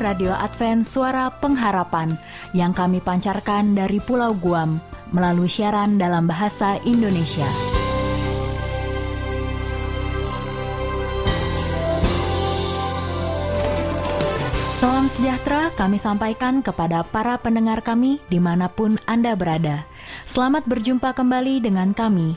Radio Advent Suara Pengharapan yang kami pancarkan dari Pulau Guam melalui siaran dalam bahasa Indonesia. Salam sejahtera kami sampaikan kepada para pendengar kami di mana pun Anda berada. Selamat berjumpa kembali dengan kami,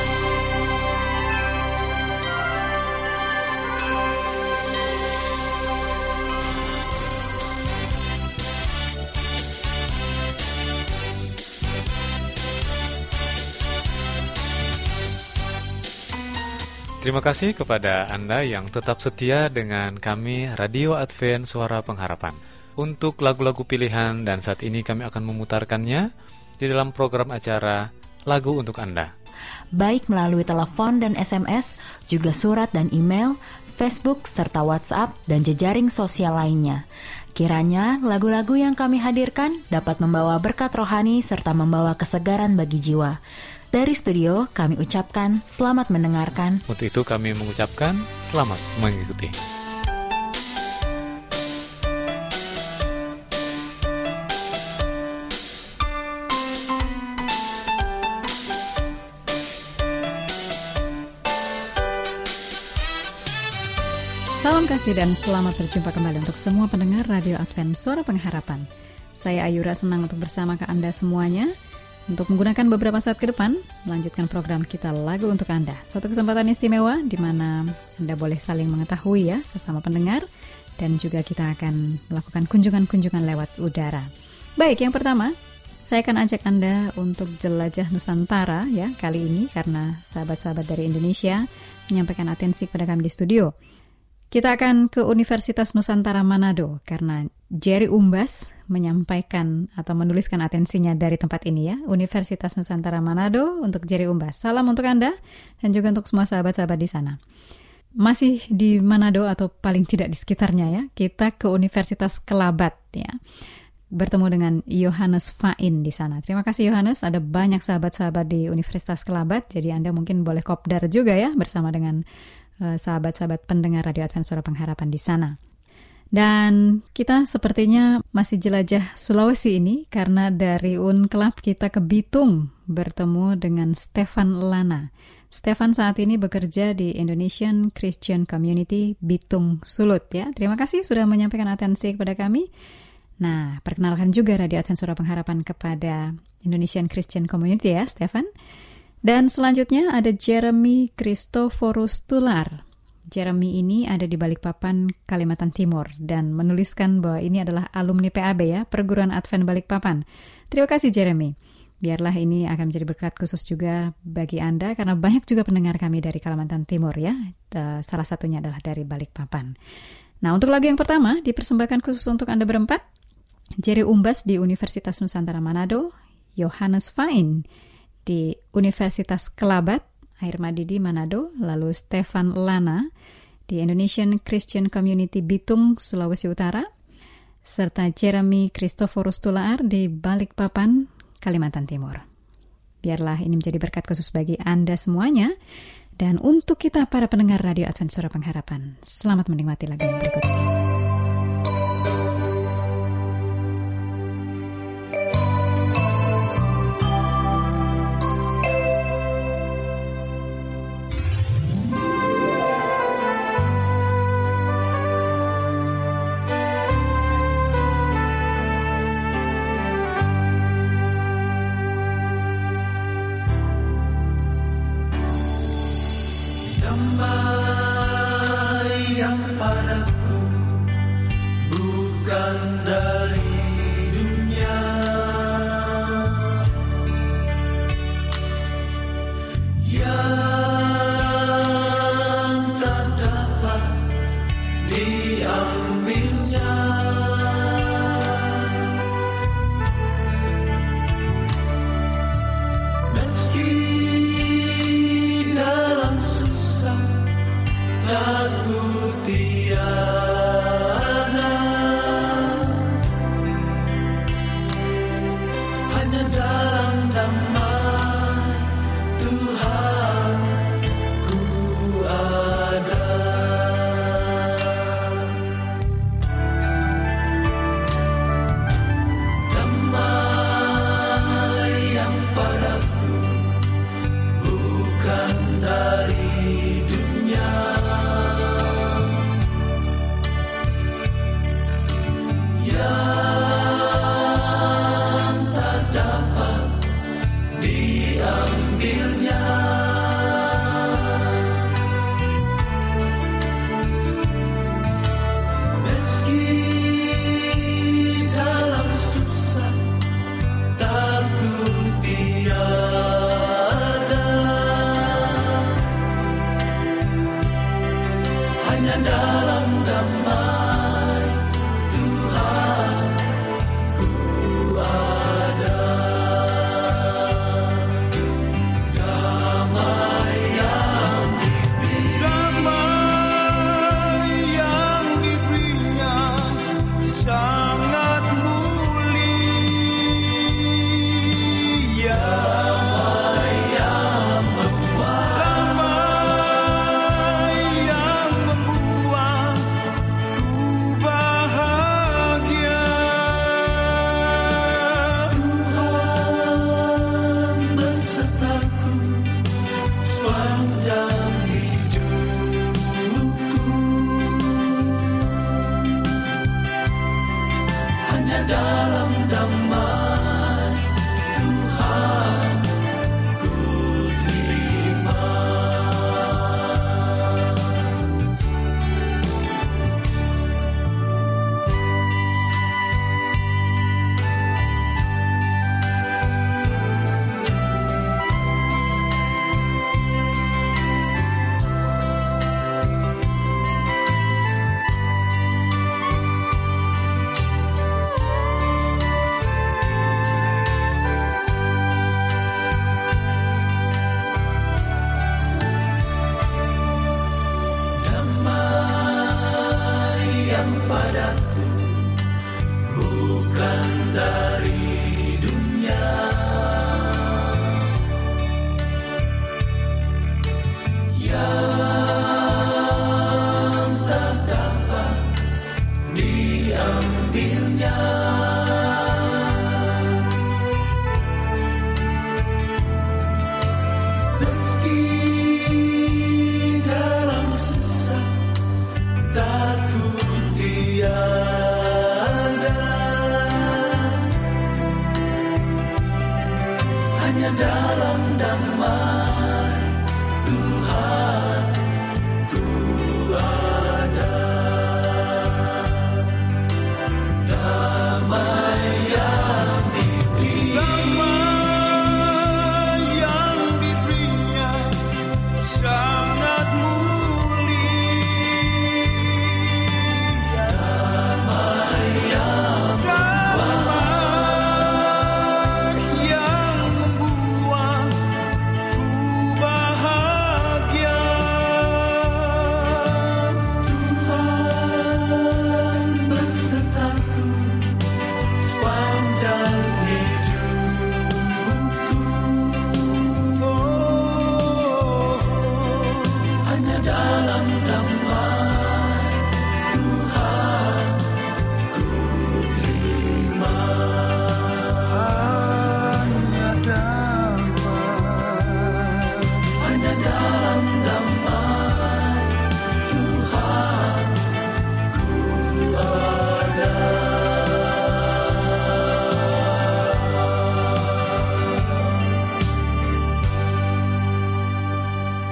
Terima kasih kepada Anda yang tetap setia dengan kami Radio Advent Suara Pengharapan. Untuk lagu-lagu pilihan dan saat ini kami akan memutarkannya di dalam program acara Lagu untuk Anda. Baik melalui telepon dan SMS, juga surat dan email, Facebook, serta WhatsApp, dan jejaring sosial lainnya. Kiranya lagu-lagu yang kami hadirkan dapat membawa berkat rohani serta membawa kesegaran bagi jiwa. Dari studio kami ucapkan selamat mendengarkan. Untuk itu kami mengucapkan selamat mengikuti. Salam kasih dan selamat berjumpa kembali untuk semua pendengar Radio Advent Suara Pengharapan. Saya Ayura senang untuk bersama ke Anda semuanya untuk menggunakan beberapa saat ke depan melanjutkan program kita lagu untuk Anda. Suatu kesempatan istimewa di mana Anda boleh saling mengetahui ya sesama pendengar dan juga kita akan melakukan kunjungan-kunjungan lewat udara. Baik, yang pertama saya akan ajak Anda untuk jelajah Nusantara ya kali ini karena sahabat-sahabat dari Indonesia menyampaikan atensi kepada kami di studio. Kita akan ke Universitas Nusantara Manado karena Jerry Umbas menyampaikan atau menuliskan atensinya dari tempat ini ya, Universitas Nusantara Manado untuk Jerry Umbas. Salam untuk Anda dan juga untuk semua sahabat-sahabat di sana. Masih di Manado atau paling tidak di sekitarnya ya, kita ke Universitas Kelabat ya. Bertemu dengan Yohanes Fain di sana. Terima kasih Yohanes, ada banyak sahabat-sahabat di Universitas Kelabat, jadi Anda mungkin boleh kopdar juga ya bersama dengan sahabat-sahabat pendengar Radio Advent Suara Pengharapan di sana. Dan kita sepertinya masih jelajah Sulawesi ini karena dari Unclub kita ke Bitung bertemu dengan Stefan Lana. Stefan saat ini bekerja di Indonesian Christian Community Bitung Sulut ya. Terima kasih sudah menyampaikan atensi kepada kami. Nah, perkenalkan juga Radio Advent Suara Pengharapan kepada Indonesian Christian Community ya, Stefan. Dan selanjutnya ada Jeremy Christophorus Tular. Jeremy ini ada di Balikpapan, Kalimantan Timur dan menuliskan bahwa ini adalah alumni PAB ya, Perguruan Advent Balikpapan. Terima kasih Jeremy. Biarlah ini akan menjadi berkat khusus juga bagi Anda karena banyak juga pendengar kami dari Kalimantan Timur ya. Salah satunya adalah dari Balikpapan. Nah, untuk lagu yang pertama dipersembahkan khusus untuk Anda berempat. Jerry Umbas di Universitas Nusantara Manado, Johannes Fine di Universitas Kelabat, Air Madidi, Manado, lalu Stefan Lana di Indonesian Christian Community Bitung, Sulawesi Utara, serta Jeremy Christophorus Tulaar di Balikpapan, Kalimantan Timur. Biarlah ini menjadi berkat khusus bagi Anda semuanya. Dan untuk kita para pendengar Radio Advent Suara Pengharapan, selamat menikmati lagu yang berikut ini. Gretzky.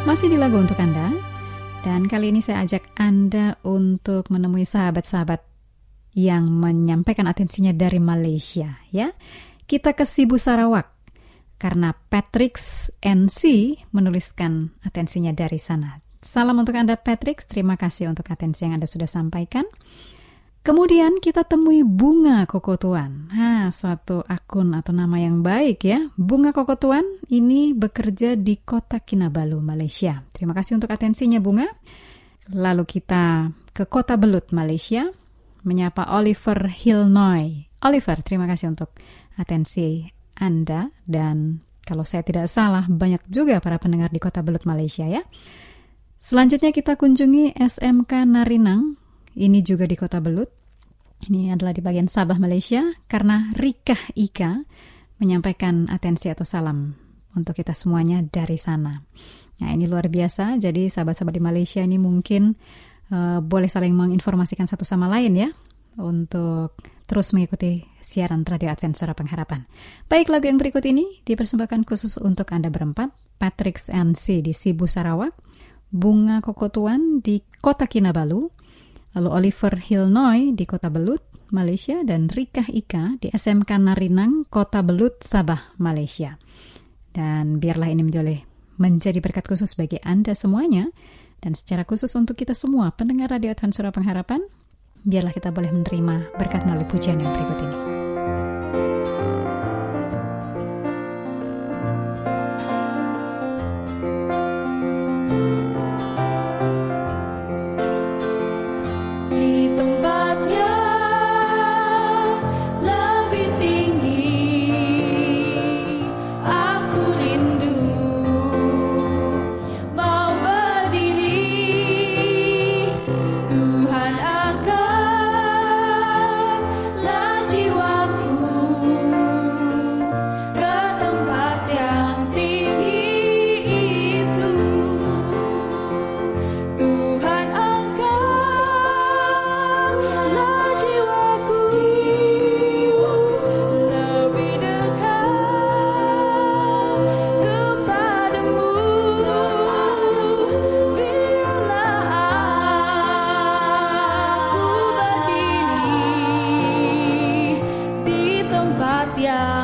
Masih di lagu untuk Anda. Dan kali ini saya ajak Anda untuk menemui sahabat-sahabat yang menyampaikan atensinya dari Malaysia ya. Kita ke Sibu Sarawak karena Patrick NC menuliskan atensinya dari sana. Salam untuk Anda Patrick, terima kasih untuk atensi yang Anda sudah sampaikan. Kemudian kita temui Bunga Kokotuan. Ha, suatu akun atau nama yang baik ya. Bunga Kokotuan ini bekerja di kota Kinabalu, Malaysia. Terima kasih untuk atensinya Bunga. Lalu kita ke kota Belut, Malaysia. Menyapa Oliver Hilnoy. Oliver, terima kasih untuk atensi Anda. Dan kalau saya tidak salah, banyak juga para pendengar di kota Belut, Malaysia ya. Selanjutnya kita kunjungi SMK Narinang, ini juga di Kota Belut. Ini adalah di bagian Sabah, Malaysia, karena Rikah Ika menyampaikan atensi atau salam untuk kita semuanya dari sana. Nah, ini luar biasa. Jadi sahabat-sahabat di Malaysia ini mungkin uh, boleh saling menginformasikan satu sama lain ya untuk terus mengikuti siaran Radio Advent Suara Pengharapan. Baik, lagu yang berikut ini dipersembahkan khusus untuk Anda berempat, Patrick NC di Sibu Sarawak, Bunga Kokotuan di Kota Kinabalu, lalu Oliver Hilnoy di Kota Belut, Malaysia, dan Rikah Ika di SMK Narinang, Kota Belut, Sabah, Malaysia. Dan biarlah ini menjadi, menjadi berkat khusus bagi Anda semuanya, dan secara khusus untuk kita semua, pendengar Radio Advent Surah Pengharapan, biarlah kita boleh menerima berkat melalui pujian yang berikut ini.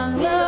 I'm.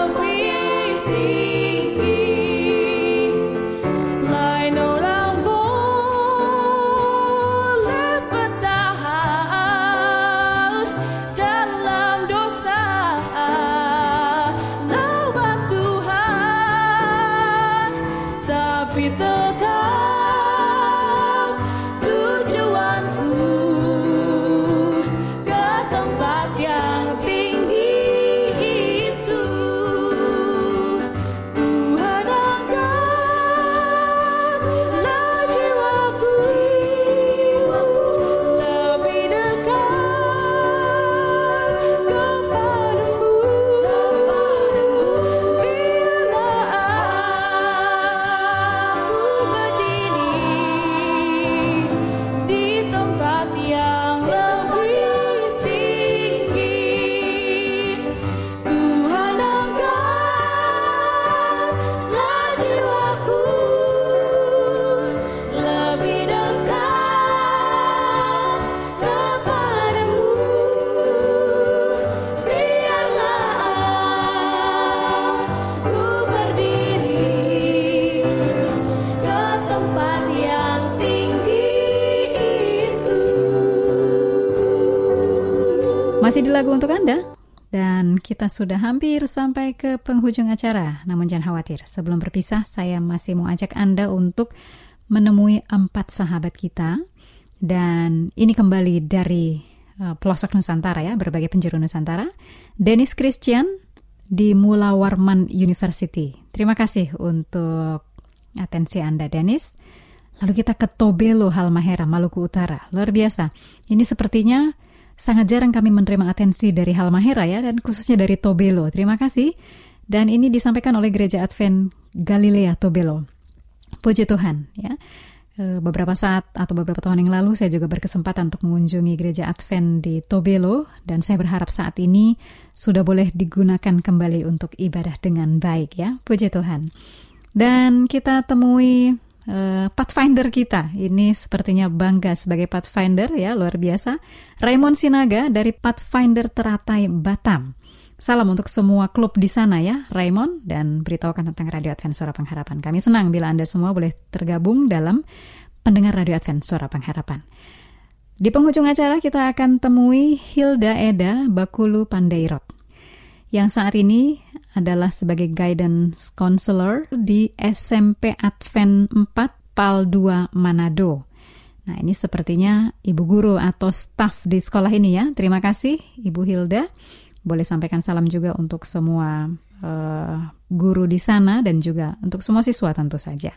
Masih di lagu untuk Anda. Dan kita sudah hampir sampai ke penghujung acara. Namun jangan khawatir, sebelum berpisah saya masih mau ajak Anda untuk menemui empat sahabat kita. Dan ini kembali dari uh, pelosok Nusantara ya, berbagai penjuru Nusantara. Dennis Christian di Mula Warman University. Terima kasih untuk atensi Anda Dennis. Lalu kita ke Tobelo Halmahera, Maluku Utara. Luar biasa. Ini sepertinya sangat jarang kami menerima atensi dari Halmahera ya, dan khususnya dari Tobelo. Terima kasih. Dan ini disampaikan oleh Gereja Advent Galilea Tobelo. Puji Tuhan ya. E, beberapa saat atau beberapa tahun yang lalu saya juga berkesempatan untuk mengunjungi gereja Advent di Tobelo dan saya berharap saat ini sudah boleh digunakan kembali untuk ibadah dengan baik ya. Puji Tuhan. Dan kita temui uh, Pathfinder kita. Ini sepertinya bangga sebagai Pathfinder ya, luar biasa. Raymond Sinaga dari Pathfinder Teratai Batam. Salam untuk semua klub di sana ya, Raymond, dan beritahukan tentang Radio Advent Suara Pengharapan. Kami senang bila Anda semua boleh tergabung dalam pendengar Radio Advent Suara Pengharapan. Di penghujung acara kita akan temui Hilda Eda Bakulu Pandairot yang saat ini adalah sebagai guidance counselor di SMP Advent 4 PAL 2 Manado. Nah, ini sepertinya ibu guru atau staff di sekolah ini ya. Terima kasih Ibu Hilda. Boleh sampaikan salam juga untuk semua uh, guru di sana dan juga untuk semua siswa tentu saja.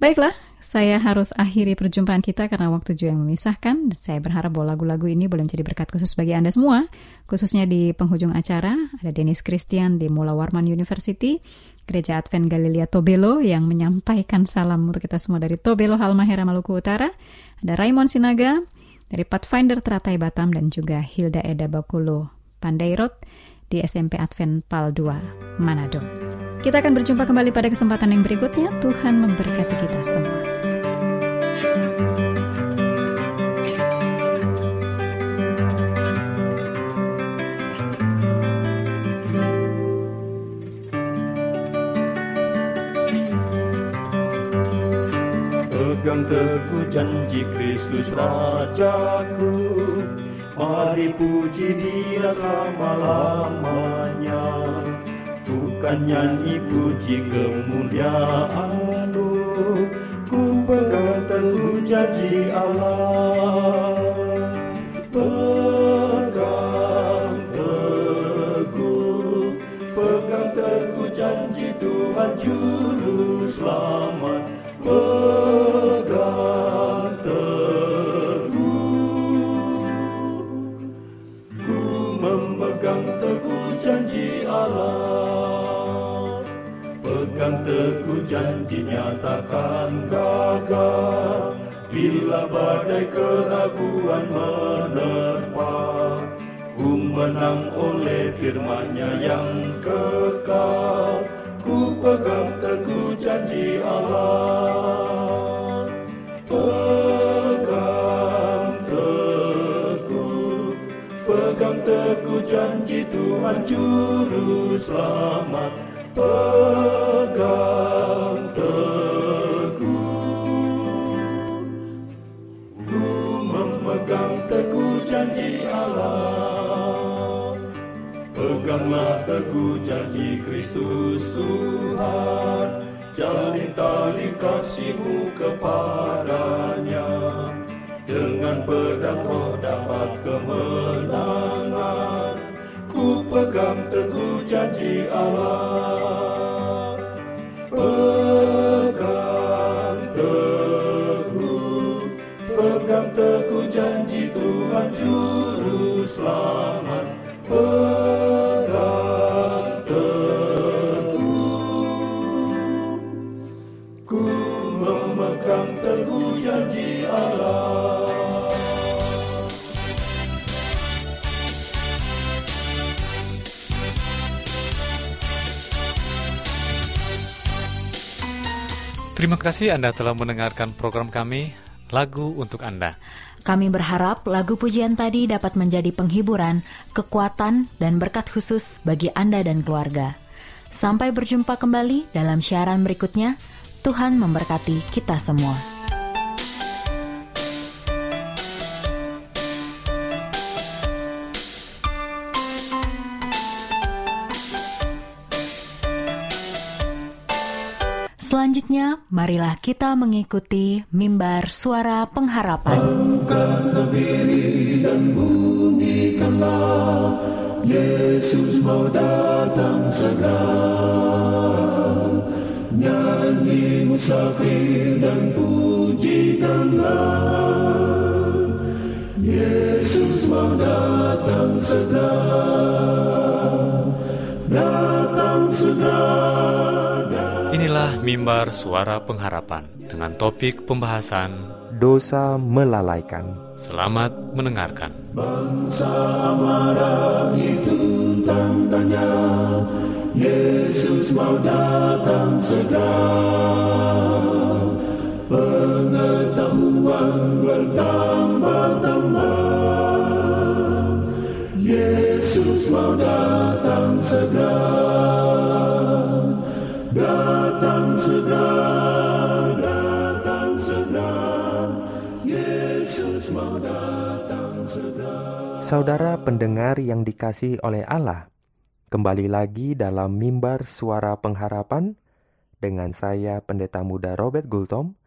Baiklah, saya harus akhiri perjumpaan kita karena waktu juga yang memisahkan. Saya berharap bahwa lagu-lagu ini boleh menjadi berkat khusus bagi Anda semua, khususnya di penghujung acara. Ada Dennis Christian di Mula Warman University, Gereja Advent Galilea Tobelo yang menyampaikan salam untuk kita semua dari Tobelo, Halmahera, Maluku Utara. Ada Raymond Sinaga dari Pathfinder Teratai Batam dan juga Hilda Eda Bakulo Pandairot di SMP Advent Pal 2 Manado. Kita akan berjumpa kembali pada kesempatan yang berikutnya. Tuhan memberkati kita semua. Pegang teguh janji Kristus Rajaku Mari puji dia selama-lamanya. Bukan nyanyi puji kemuliaanmu. Ku pegang teguh janji Allah janji nyatakan gagah Bila badai keraguan menerpa. Ku menang oleh firman-Nya yang kekal. Ku pegang teguh janji Allah. Pegang teguh Pegang teguh janji Tuhan Juru Selamat. Pegang Peganglah teguh janji Kristus Tuhan. Jalin tali kasihmu kepadanya. Dengan pedang roh dapat kemenangan. Ku pegang teguh janji Allah kasih Anda telah mendengarkan program kami, Lagu untuk Anda. Kami berharap lagu pujian tadi dapat menjadi penghiburan, kekuatan, dan berkat khusus bagi Anda dan keluarga. Sampai berjumpa kembali dalam siaran berikutnya. Tuhan memberkati kita semua. Selanjutnya, marilah kita mengikuti mimbar suara pengharapan. Diri dan Yesus mau datang segera. Nyanyi musafir dan pujikanlah. Yesus mau datang segera. Datang segera mimbar suara pengharapan dengan topik pembahasan dosa melalaikan. Selamat mendengarkan. Bangsa marah itu tandanya Yesus mau datang segera Pengetahuan bertambah-tambah Yesus mau datang segera Saudara pendengar yang dikasih oleh Allah, kembali lagi dalam mimbar suara pengharapan dengan saya Pendeta Muda Robert Gultom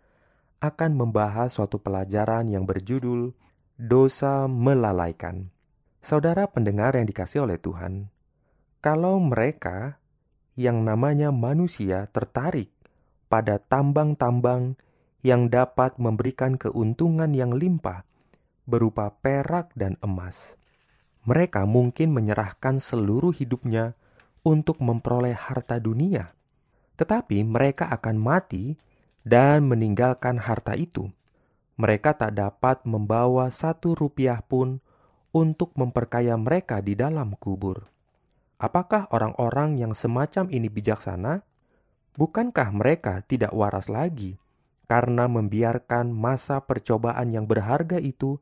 akan membahas suatu pelajaran yang berjudul Dosa Melalaikan. Saudara pendengar yang dikasih oleh Tuhan, kalau mereka yang namanya manusia tertarik pada tambang-tambang yang dapat memberikan keuntungan yang limpah berupa perak dan emas. Mereka mungkin menyerahkan seluruh hidupnya untuk memperoleh harta dunia, tetapi mereka akan mati dan meninggalkan harta itu. Mereka tak dapat membawa satu rupiah pun untuk memperkaya mereka di dalam kubur. Apakah orang-orang yang semacam ini bijaksana? Bukankah mereka tidak waras lagi karena membiarkan masa percobaan yang berharga itu,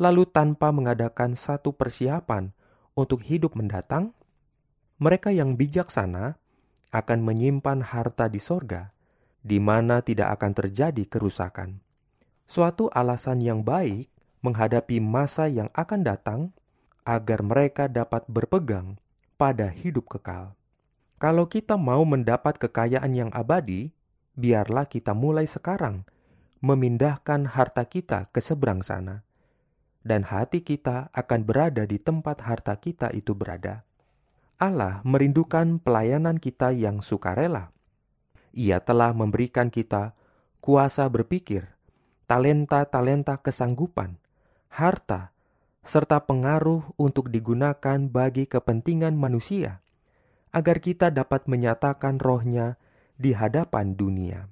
lalu tanpa mengadakan satu persiapan untuk hidup mendatang? Mereka yang bijaksana akan menyimpan harta di sorga, di mana tidak akan terjadi kerusakan. Suatu alasan yang baik menghadapi masa yang akan datang agar mereka dapat berpegang pada hidup kekal. Kalau kita mau mendapat kekayaan yang abadi, biarlah kita mulai sekarang memindahkan harta kita ke seberang sana, dan hati kita akan berada di tempat harta kita itu berada. Allah merindukan pelayanan kita yang sukarela. Ia telah memberikan kita kuasa berpikir, talenta-talenta kesanggupan, harta, serta pengaruh untuk digunakan bagi kepentingan manusia agar kita dapat menyatakan rohnya di hadapan dunia.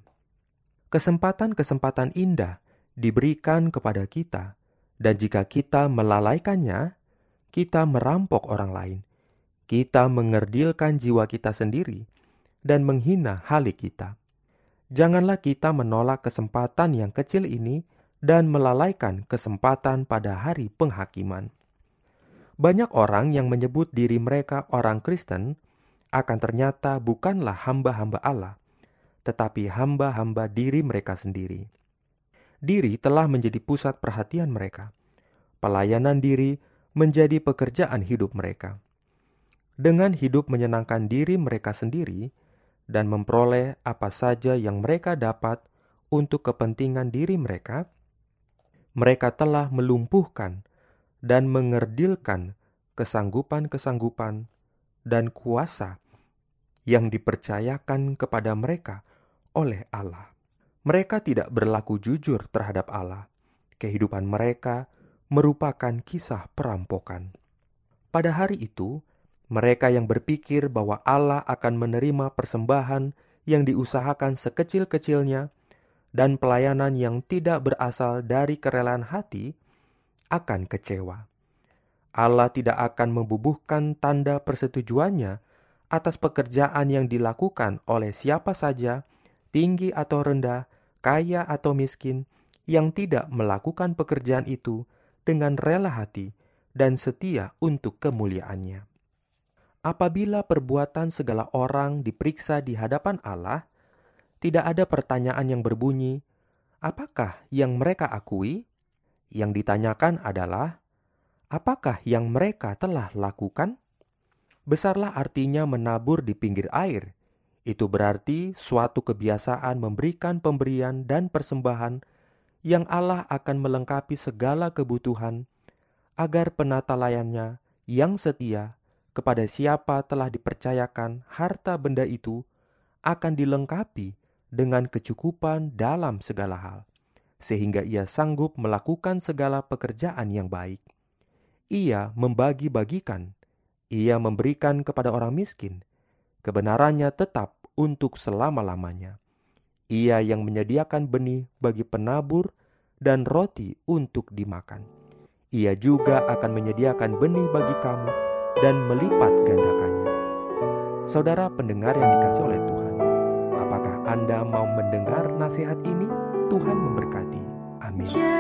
Kesempatan-kesempatan indah diberikan kepada kita, dan jika kita melalaikannya, kita merampok orang lain. Kita mengerdilkan jiwa kita sendiri dan menghina halik kita. Janganlah kita menolak kesempatan yang kecil ini dan melalaikan kesempatan pada hari penghakiman. Banyak orang yang menyebut diri mereka orang Kristen akan ternyata bukanlah hamba-hamba Allah, tetapi hamba-hamba diri mereka sendiri. Diri telah menjadi pusat perhatian mereka. Pelayanan diri menjadi pekerjaan hidup mereka. Dengan hidup menyenangkan diri mereka sendiri dan memperoleh apa saja yang mereka dapat untuk kepentingan diri mereka, mereka telah melumpuhkan dan mengerdilkan kesanggupan-kesanggupan dan kuasa yang dipercayakan kepada mereka oleh Allah. Mereka tidak berlaku jujur terhadap Allah. Kehidupan mereka merupakan kisah perampokan. Pada hari itu, mereka yang berpikir bahwa Allah akan menerima persembahan yang diusahakan sekecil-kecilnya dan pelayanan yang tidak berasal dari kerelaan hati akan kecewa. Allah tidak akan membubuhkan tanda persetujuannya atas pekerjaan yang dilakukan oleh siapa saja, tinggi atau rendah, kaya atau miskin, yang tidak melakukan pekerjaan itu dengan rela hati dan setia untuk kemuliaannya. Apabila perbuatan segala orang diperiksa di hadapan Allah, tidak ada pertanyaan yang berbunyi, "Apakah yang mereka akui?" Yang ditanyakan adalah, apakah yang mereka telah lakukan? Besarlah artinya menabur di pinggir air. Itu berarti suatu kebiasaan memberikan pemberian dan persembahan yang Allah akan melengkapi segala kebutuhan agar penata layannya yang setia kepada siapa telah dipercayakan harta benda itu akan dilengkapi dengan kecukupan dalam segala hal, sehingga ia sanggup melakukan segala pekerjaan yang baik. Ia membagi-bagikan, ia memberikan kepada orang miskin. Kebenarannya tetap untuk selama-lamanya. Ia yang menyediakan benih bagi penabur dan roti untuk dimakan. Ia juga akan menyediakan benih bagi kamu dan melipat gandakannya. Saudara pendengar yang dikasih oleh Tuhan, apakah Anda mau mendengar nasihat ini? Tuhan memberkati. Amin.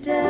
Dan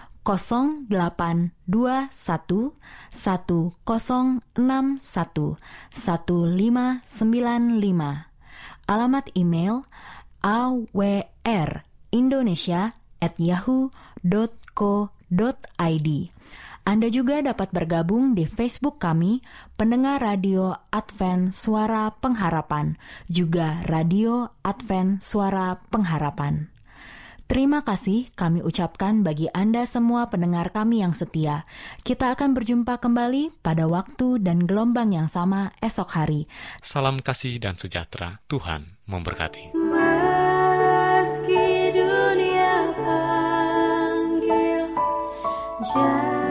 0821 1061 1595. Alamat email awrindonesia@yahoo.co.id. Anda juga dapat bergabung di Facebook kami, pendengar radio Advent Suara Pengharapan, juga radio Advent Suara Pengharapan. Terima kasih kami ucapkan bagi Anda semua pendengar kami yang setia. Kita akan berjumpa kembali pada waktu dan gelombang yang sama esok hari. Salam kasih dan sejahtera. Tuhan memberkati. Meski dunia panggil, janganlah